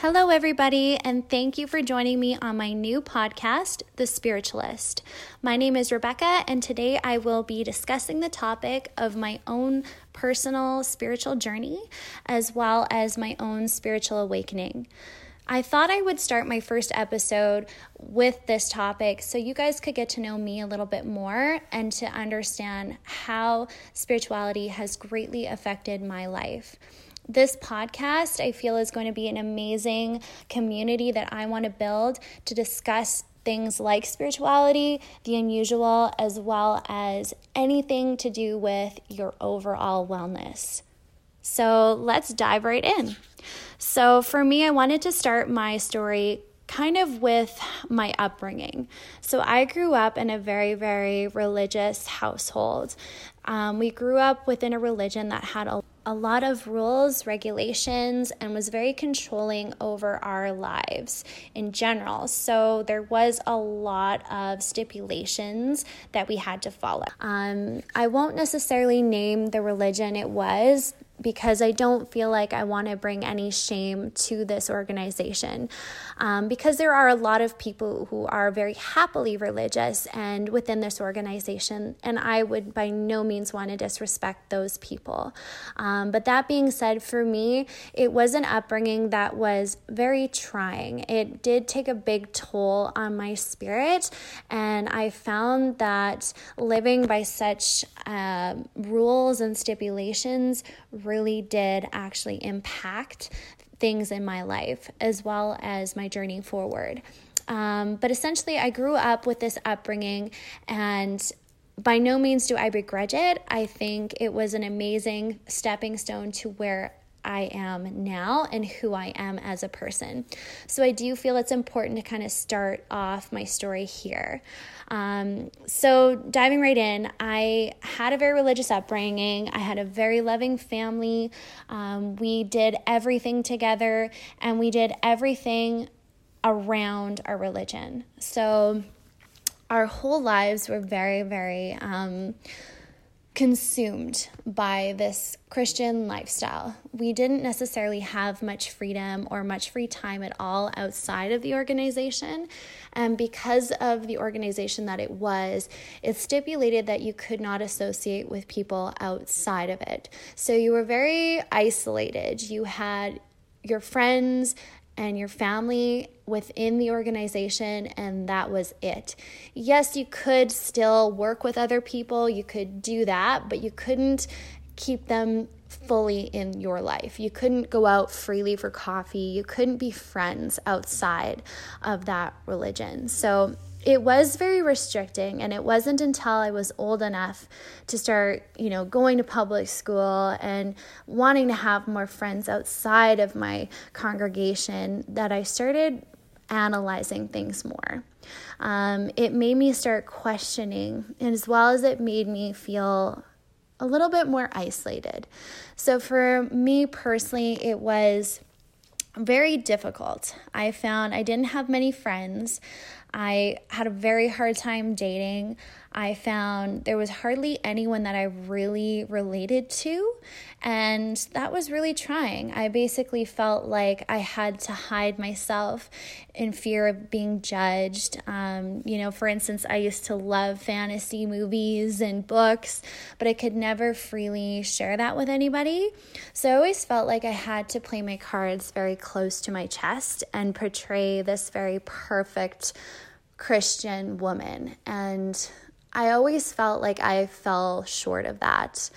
Hello, everybody, and thank you for joining me on my new podcast, The Spiritualist. My name is Rebecca, and today I will be discussing the topic of my own personal spiritual journey as well as my own spiritual awakening. I thought I would start my first episode with this topic so you guys could get to know me a little bit more and to understand how spirituality has greatly affected my life this podcast, I feel, is going to be an amazing community that I want to build to discuss things like spirituality, the unusual, as well as anything to do with your overall wellness. So let's dive right in. So, for me, I wanted to start my story kind of with my upbringing. So, I grew up in a very, very religious household. Um, we grew up within a religion that had a a lot of rules, regulations, and was very controlling over our lives in general. So there was a lot of stipulations that we had to follow. Um, I won't necessarily name the religion it was because I don't feel like I want to bring any shame to this organization. Um, because there are a lot of people who are very happily religious and within this organization, and I would by no means want to disrespect those people. Um, but that being said, for me, it was an upbringing that was very trying. It did take a big toll on my spirit, and I found that living by such uh, rules and stipulations really did actually impact things in my life as well as my journey forward. Um, but essentially, I grew up with this upbringing, and by no means do I begrudge it. I think it was an amazing stepping stone to where I am now and who I am as a person. So I do feel it's important to kind of start off my story here. Um, so, diving right in, I had a very religious upbringing. I had a very loving family. Um, we did everything together and we did everything around our religion. So, our whole lives were very, very. Um, consumed by this Christian lifestyle. We didn't necessarily have much freedom or much free time at all outside of the organization. And because of the organization that it was, it stipulated that you could not associate with people outside of it. So you were very isolated. You had your friends and your family within the organization, and that was it. Yes, you could still work with other people, you could do that, but you couldn't keep them fully in your life. You couldn't go out freely for coffee, you couldn't be friends outside of that religion. So it was very restricting and it wasn't until I was old enough to start, you know, going to public school and wanting to have more friends outside of my congregation that I started analyzing things more. Um, it made me start questioning, and as well as it made me feel a little bit more isolated. So, for me personally, it was very difficult. I found I didn't have many friends. I had a very hard time dating. I found there was hardly anyone that I really related to, and that was really trying. I basically felt like I had to hide myself in fear of being judged. Um, you know, for instance, I used to love fantasy movies and books, but I could never freely share that with anybody. So I always felt like I had to play my cards very close to my chest and portray this very perfect Christian woman. And I always felt like I fell short of that.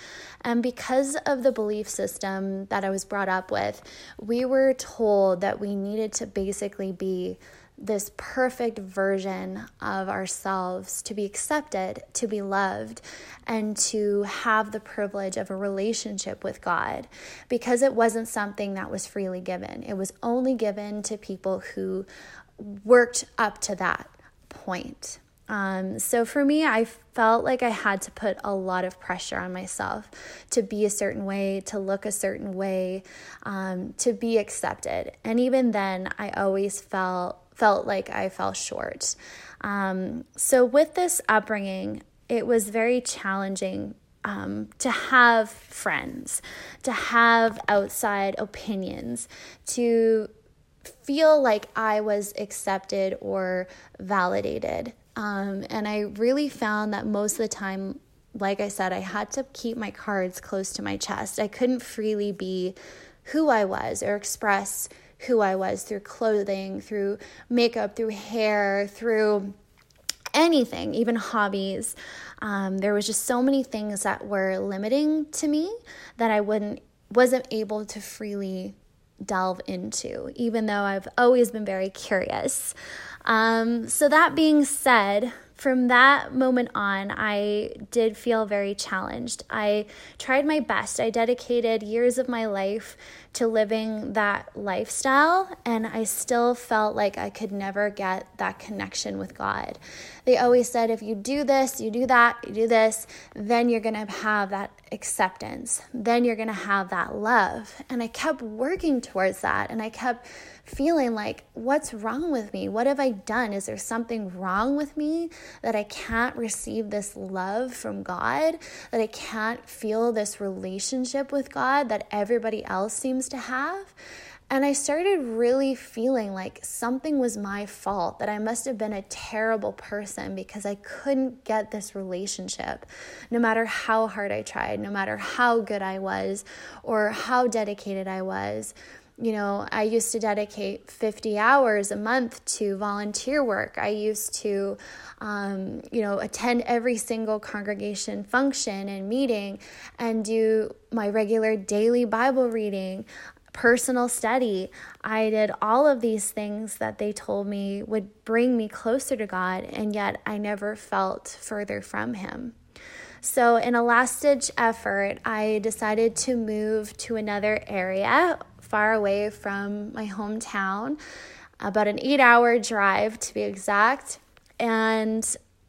And because of the belief system that I was brought up with, we were told that we needed to basically be this perfect version of ourselves to be accepted, to be loved, and to have the privilege of a relationship with God because it wasn't something that was freely given. It was only given to people who worked up to that point. Um, so for me, I felt like I had to put a lot of pressure on myself to be a certain way, to look a certain way, um, to be accepted. And even then, I always felt felt like I fell short. Um, so with this upbringing, it was very challenging um, to have friends, to have outside opinions, to feel like I was accepted or validated. Um, and I really found that most of the time, like I said, I had to keep my cards close to my chest. I couldn't freely be who I was or express who I was through clothing, through makeup, through hair, through anything, even hobbies. Um, there was just so many things that were limiting to me that I wouldn't wasn't able to freely delve into, even though I've always been very curious. Um, so that being said, from that moment on, I did feel very challenged. I tried my best. I dedicated years of my life to living that lifestyle, and I still felt like I could never get that connection with God. They always said, if you do this, you do that, you do this, then you're gonna have that acceptance, then you're gonna have that love. And I kept working towards that, and I kept feeling like, what's wrong with me? What have I done? Is there something wrong with me that I can't receive this love from God? That I can't feel this relationship with God that everybody else seems to have? And I started really feeling like something was my fault, that I must have been a terrible person because I couldn't get this relationship, no matter how hard I tried, no matter how good I was or how dedicated I was you know, I used to dedicate 50 hours a month to volunteer work. I used to, um, you know, attend every single congregation function and meeting and do my regular daily Bible reading, personal study. I did all of these things that they told me would bring me closer to God, and yet I never felt further from Him. So, in a last ditch effort, I decided to move to another area far away from my hometown, about an eight hour drive to be exact. And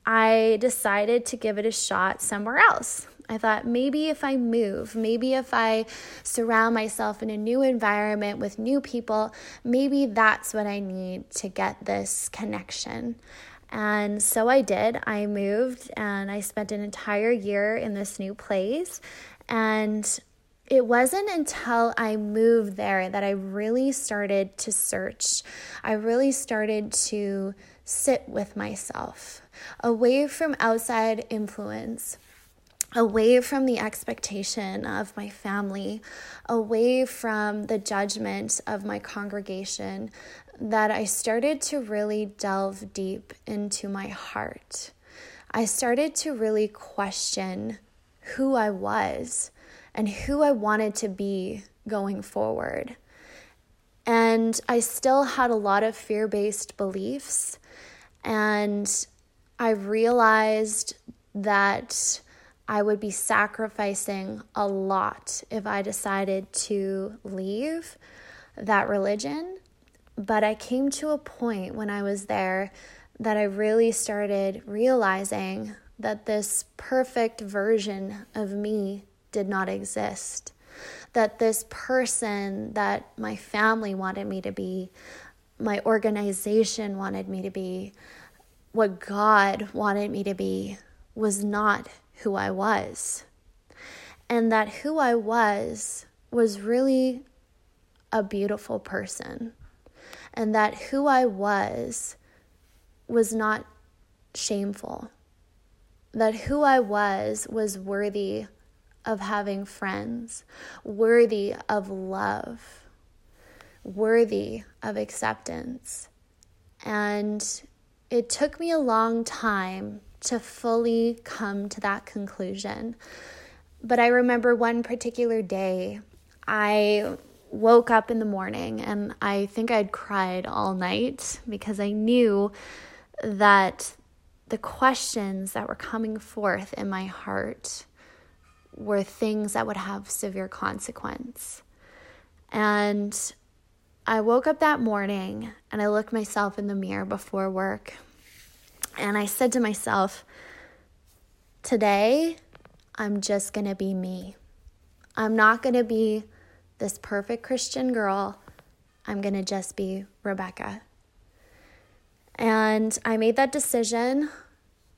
I decided to give it a shot somewhere else. I thought maybe if I move, maybe if I surround myself in a new environment with new people, maybe that's what I need to get this connection. And so I did. I moved and I spent an entire year in this new place. And it wasn't until I moved there that I really started to search. I really started to sit with myself, away from outside influence, away from the expectation of my family, away from the judgment of my congregation, that I started to really delve deep into my heart. I started to really question who I was and who I wanted to be going forward. And I still had a lot of fear based beliefs. And I realized that I would be sacrificing a lot if I decided to leave that religion. But I came to a point when I was there that I really started realizing that this perfect version of me did not exist. That this person that my family wanted me to be, my organization wanted me to be, what God wanted me to be, was not who I was. And that who I was was really a beautiful person. And that who I was was not shameful. That who I was was worthy of having friends, worthy of love, worthy of acceptance. And it took me a long time to fully come to that conclusion. But I remember one particular day, I woke up in the morning and I think I'd cried all night because I knew that the questions that were coming forth in my heart were things that would have severe consequence. And I woke up that morning and I looked myself in the mirror before work and I said to myself, Today, I'm just going to be me. I'm not going to be this perfect Christian girl. I'm going to just be Rebecca. And I made that decision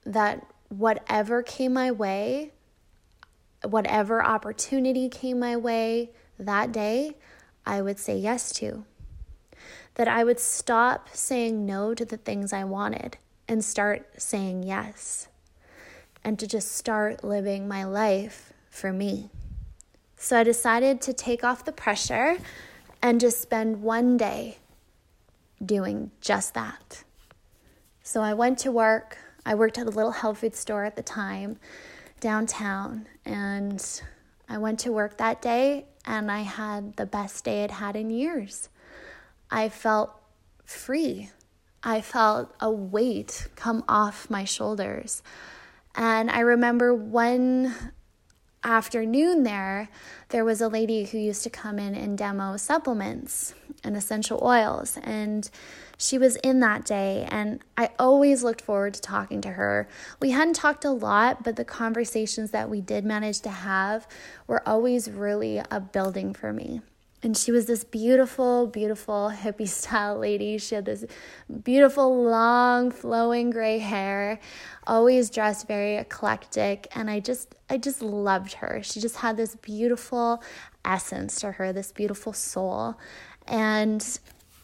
that whatever came my way, whatever opportunity came my way that day, I would say yes to. that I would stop saying no to the things I wanted and start saying yes, and to just start living my life for me. So I decided to take off the pressure and just spend one day doing just that. So I went to work. I worked at a little health food store at the time downtown, and I went to work that day and I had the best day I'd had in years. I felt free. I felt a weight come off my shoulders. And I remember one afternoon there, there was a lady who used to come in and demo supplements and essential oils. And she was in that day, and I always looked forward to talking to her. We hadn't talked a lot, but the conversations that we did manage to have were always really a building for me. And she was this beautiful, beautiful hippie style lady. She had this beautiful, long, flowing gray hair, always dressed very eclectic. And I just, I just loved her. She just had this beautiful essence to her, this beautiful soul. And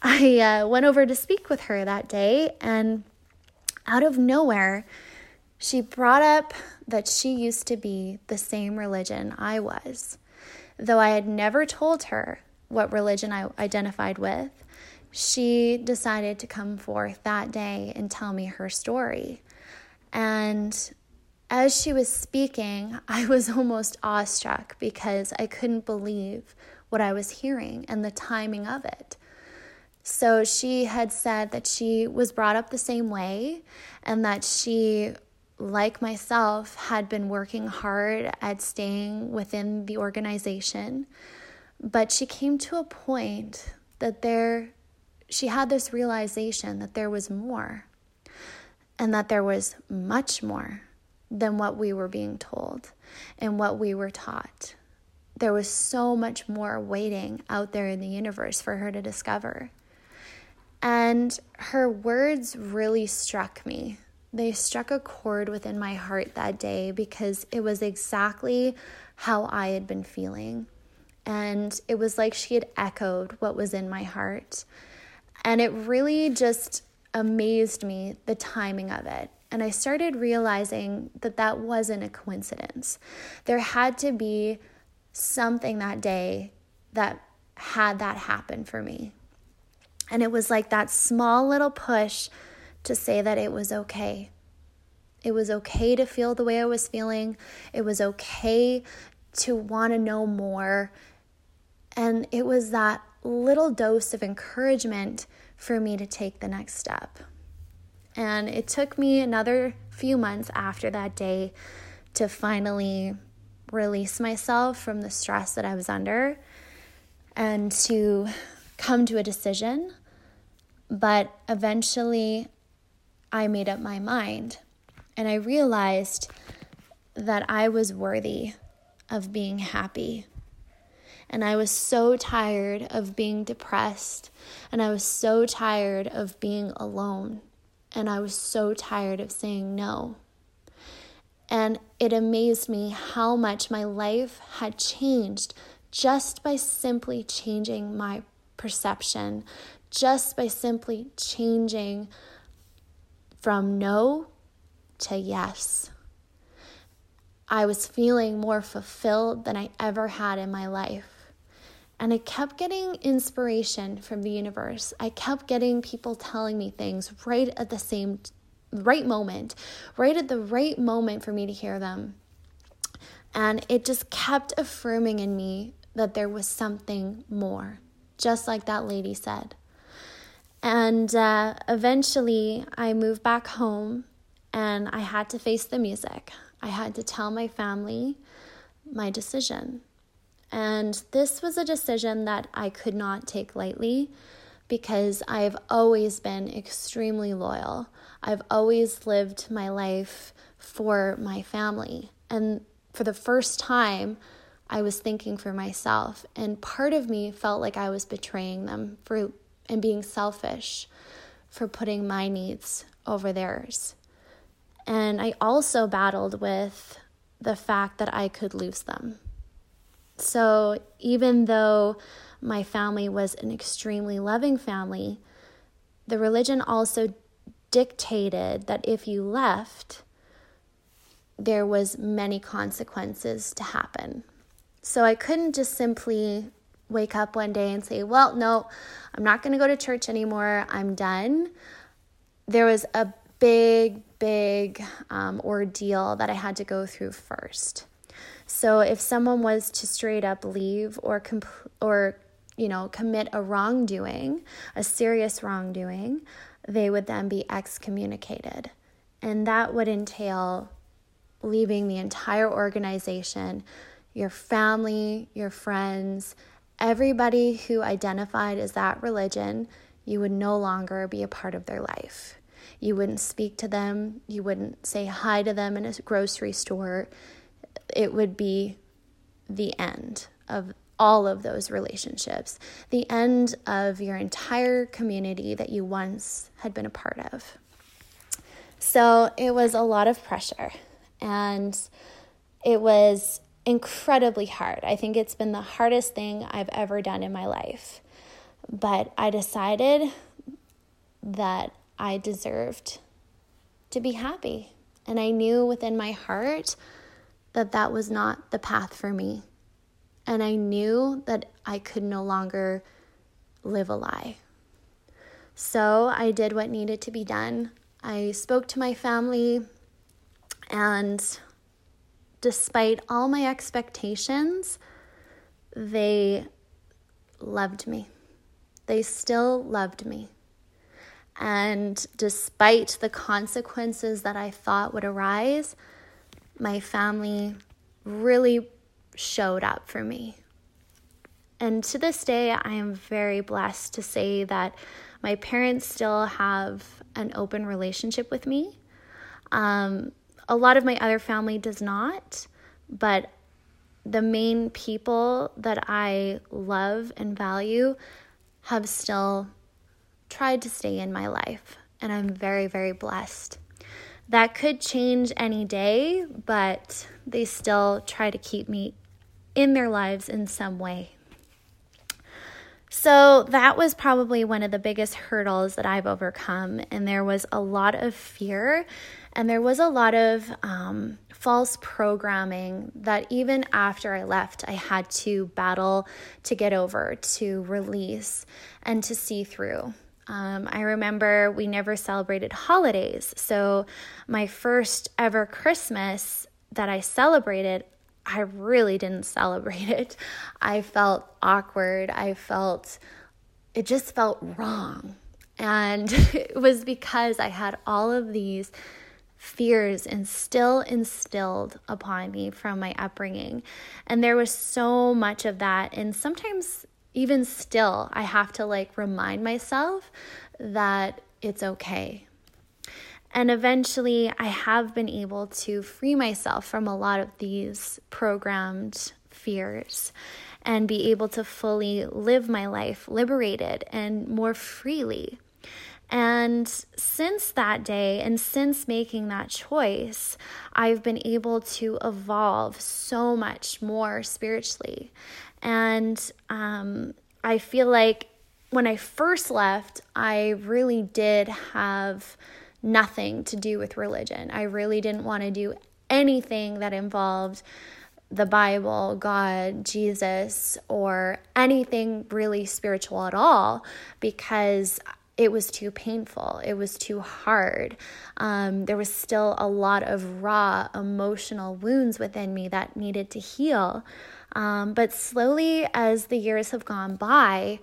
I uh, went over to speak with her that day, and out of nowhere, she brought up that she used to be the same religion I was. Though I had never told her what religion I identified with, she decided to come forth that day and tell me her story. And as she was speaking, I was almost awestruck because I couldn't believe what I was hearing and the timing of it. So she had said that she was brought up the same way and that she, like myself, had been working hard at staying within the organization but she came to a point that there, she had this realization that there was more and that there was much more than what we were being told and what we were taught. There was so much more waiting out there in the universe for her to discover. And her words really struck me. They struck a chord within my heart that day because it was exactly how I had been feeling. And it was like she had echoed what was in my heart. And it really just amazed me the timing of it. And I started realizing that that wasn't a coincidence. There had to be something that day that had that happen for me. And it was like that small little push to say that it was okay. It was okay to feel the way I was feeling. It was okay to want to know more. And it was that little dose of encouragement for me to take the next step. And it took me another few months after that day to finally release myself from the stress that I was under and to come to a decision. But eventually, I made up my mind and I realized that I was worthy of being happy and I was so tired of being depressed. And I was so tired of being alone. And I was so tired of saying no. And it amazed me how much my life had changed just by simply changing my perception, just by simply changing from no to yes. I was feeling more fulfilled than I ever had in my life. And I kept getting inspiration from the universe. I kept getting people telling me things right at the same right moment, right at the right moment for me to hear them. And it just kept affirming in me that there was something more, just like that lady said. And uh, eventually, I moved back home and I had to face the music. I had to tell my family my decision. And this was a decision that I could not take lightly because I've always been extremely loyal. I've always lived my life for my family. And for the first time, I was thinking for myself. And part of me felt like I was betraying them for and being selfish for putting my needs over theirs. And I also battled with the fact that I could lose them. So even though my family was an extremely loving family, the religion also dictated that if you left, there was many consequences to happen. So I couldn't just simply wake up one day and say, "Well, no, I'm not going to go to church anymore. I'm done." There was a big, big um, ordeal that I had to go through first. So if someone was to straight up leave or comp- or you know commit a wrongdoing, a serious wrongdoing, they would then be excommunicated, and that would entail leaving the entire organization, your family, your friends, everybody who identified as that religion. You would no longer be a part of their life. You wouldn't speak to them. You wouldn't say hi to them in a grocery store it would be the end of all of those relationships, the end of your entire community that you once had been a part of. So it was a lot of pressure and it was incredibly hard. I think it's been the hardest thing I've ever done in my life. But I decided that I deserved to be happy. And I knew within my heart that that was not the path for me. And I knew that I could no longer live a lie. So I did what needed to be done. I spoke to my family, and despite all my expectations, they loved me. They still loved me. And despite the consequences that I thought would arise, my family really showed up for me. And to this day, I am very blessed to say that my parents still have an open relationship with me. Um, a lot of my other family does not, but the main people that I love and value have still tried to stay in my life. And I'm very, very blessed. That could change any day, but they still try to keep me in their lives in some way. So that was probably one of the biggest hurdles that I've overcome. And there was a lot of fear and there was a lot of um, false programming that even after I left, I had to battle to get over, to release, and to see through. Um, I remember we never celebrated holidays. So, my first ever Christmas that I celebrated, I really didn't celebrate it. I felt awkward. I felt, it just felt wrong. And it was because I had all of these fears and still instilled upon me from my upbringing. And there was so much of that. And sometimes even still, I have to like remind myself that it's okay. And eventually, I have been able to free myself from a lot of these programmed fears and be able to fully live my life liberated and more freely. And since that day and since making that choice, I've been able to evolve so much more spiritually. And um, I feel like when I first left, I really did have nothing to do with religion. I really didn't want to do anything that involved the Bible, God, Jesus, or anything really spiritual at all because it was too painful. It was too hard. Um, there was still a lot of raw emotional wounds within me that needed to heal. Um, but slowly, as the years have gone by,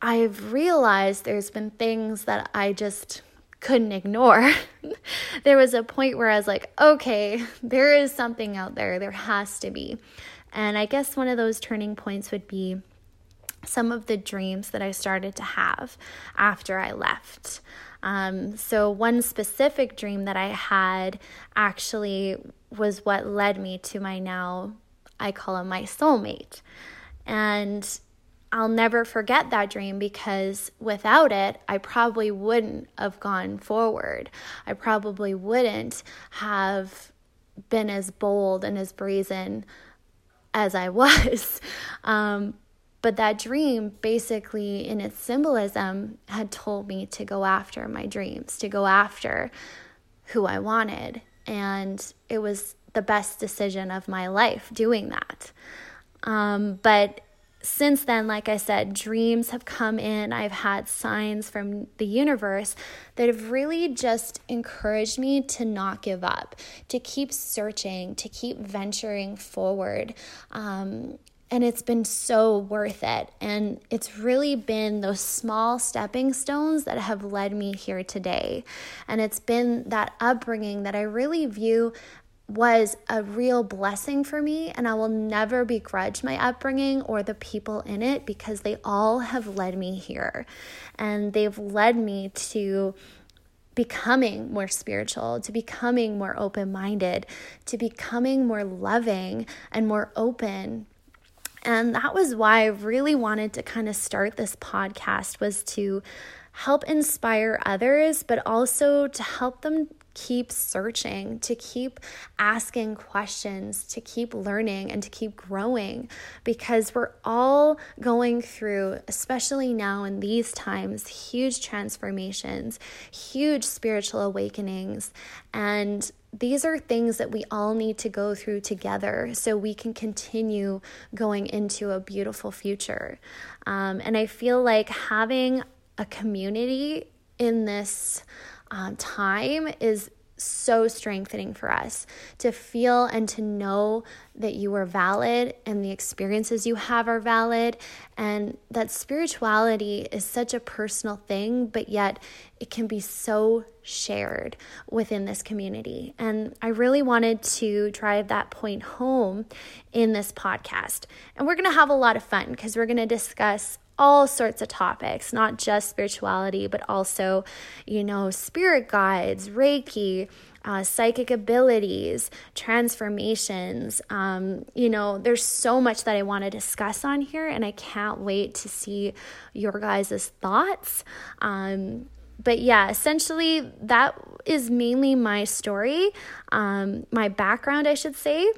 I've realized there's been things that I just couldn't ignore. there was a point where I was like, okay, there is something out there. There has to be. And I guess one of those turning points would be some of the dreams that I started to have after I left. Um, so, one specific dream that I had actually was what led me to my now I call him my soulmate. And I'll never forget that dream because without it, I probably wouldn't have gone forward. I probably wouldn't have been as bold and as brazen as I was. Um, But that dream, basically, in its symbolism, had told me to go after my dreams, to go after who I wanted. And it was the best decision of my life doing that. Um, but since then, like I said, dreams have come in. I've had signs from the universe that have really just encouraged me to not give up, to keep searching, to keep venturing forward. Um, and it's been so worth it. And it's really been those small stepping stones that have led me here today. And it's been that upbringing that I really view was a real blessing for me, and I will never begrudge my upbringing or the people in it because they all have led me here. And they've led me to becoming more spiritual, to becoming more open minded, to becoming more loving and more open. And that was why I really wanted to kind of start this podcast was to help inspire others, but also to help them keep searching, to keep asking questions, to keep learning, and to keep growing because we're all going through, especially now in these times, huge transformations, huge spiritual awakenings. And these are things that we all need to go through together so we can continue going into a beautiful future. Um, and I feel like having a community in this um, time is so strengthening for us to feel and to know that you are valid and the experiences you have are valid and that spirituality is such a personal thing but yet it can be so shared within this community. And I really wanted to drive that point home in this podcast. And we're going to have a lot of fun because we're going to discuss all sorts of topics, not just spirituality, but also, you know, spirit guides, Reiki, uh, psychic abilities, transformations. Um, you know, there's so much that I want to discuss on here, and I can't wait to see your guys' thoughts. Um, but yeah, essentially, that is mainly my story, um, my background, I should say.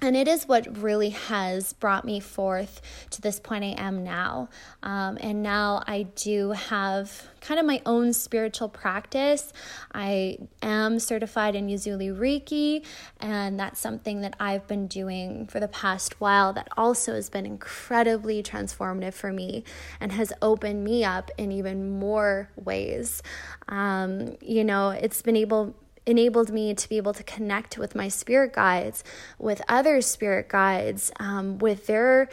And it is what really has brought me forth to this point I am now. Um, and now I do have kind of my own spiritual practice. I am certified in Usui Reiki, and that's something that I've been doing for the past while that also has been incredibly transformative for me and has opened me up in even more ways. Um, you know, it's been able enabled me to be able to connect with my spirit guides, with other spirit guides, um, with their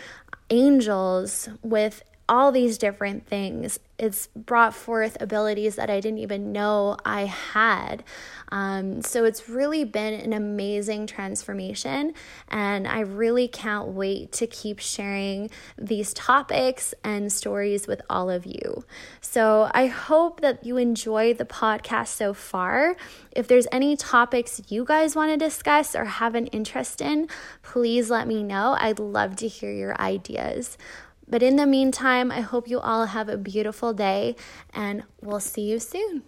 angels, with all these different things. It's brought forth abilities that I didn't even know I had. Um, so it's really been an amazing transformation, and I really can't wait to keep sharing these topics and stories with all of you. So I hope that you enjoy the podcast so far. If there's any topics you guys want to discuss or have an interest in, please let me know. I'd love to hear your ideas. But in the meantime, I hope you all have a beautiful day and we'll see you soon.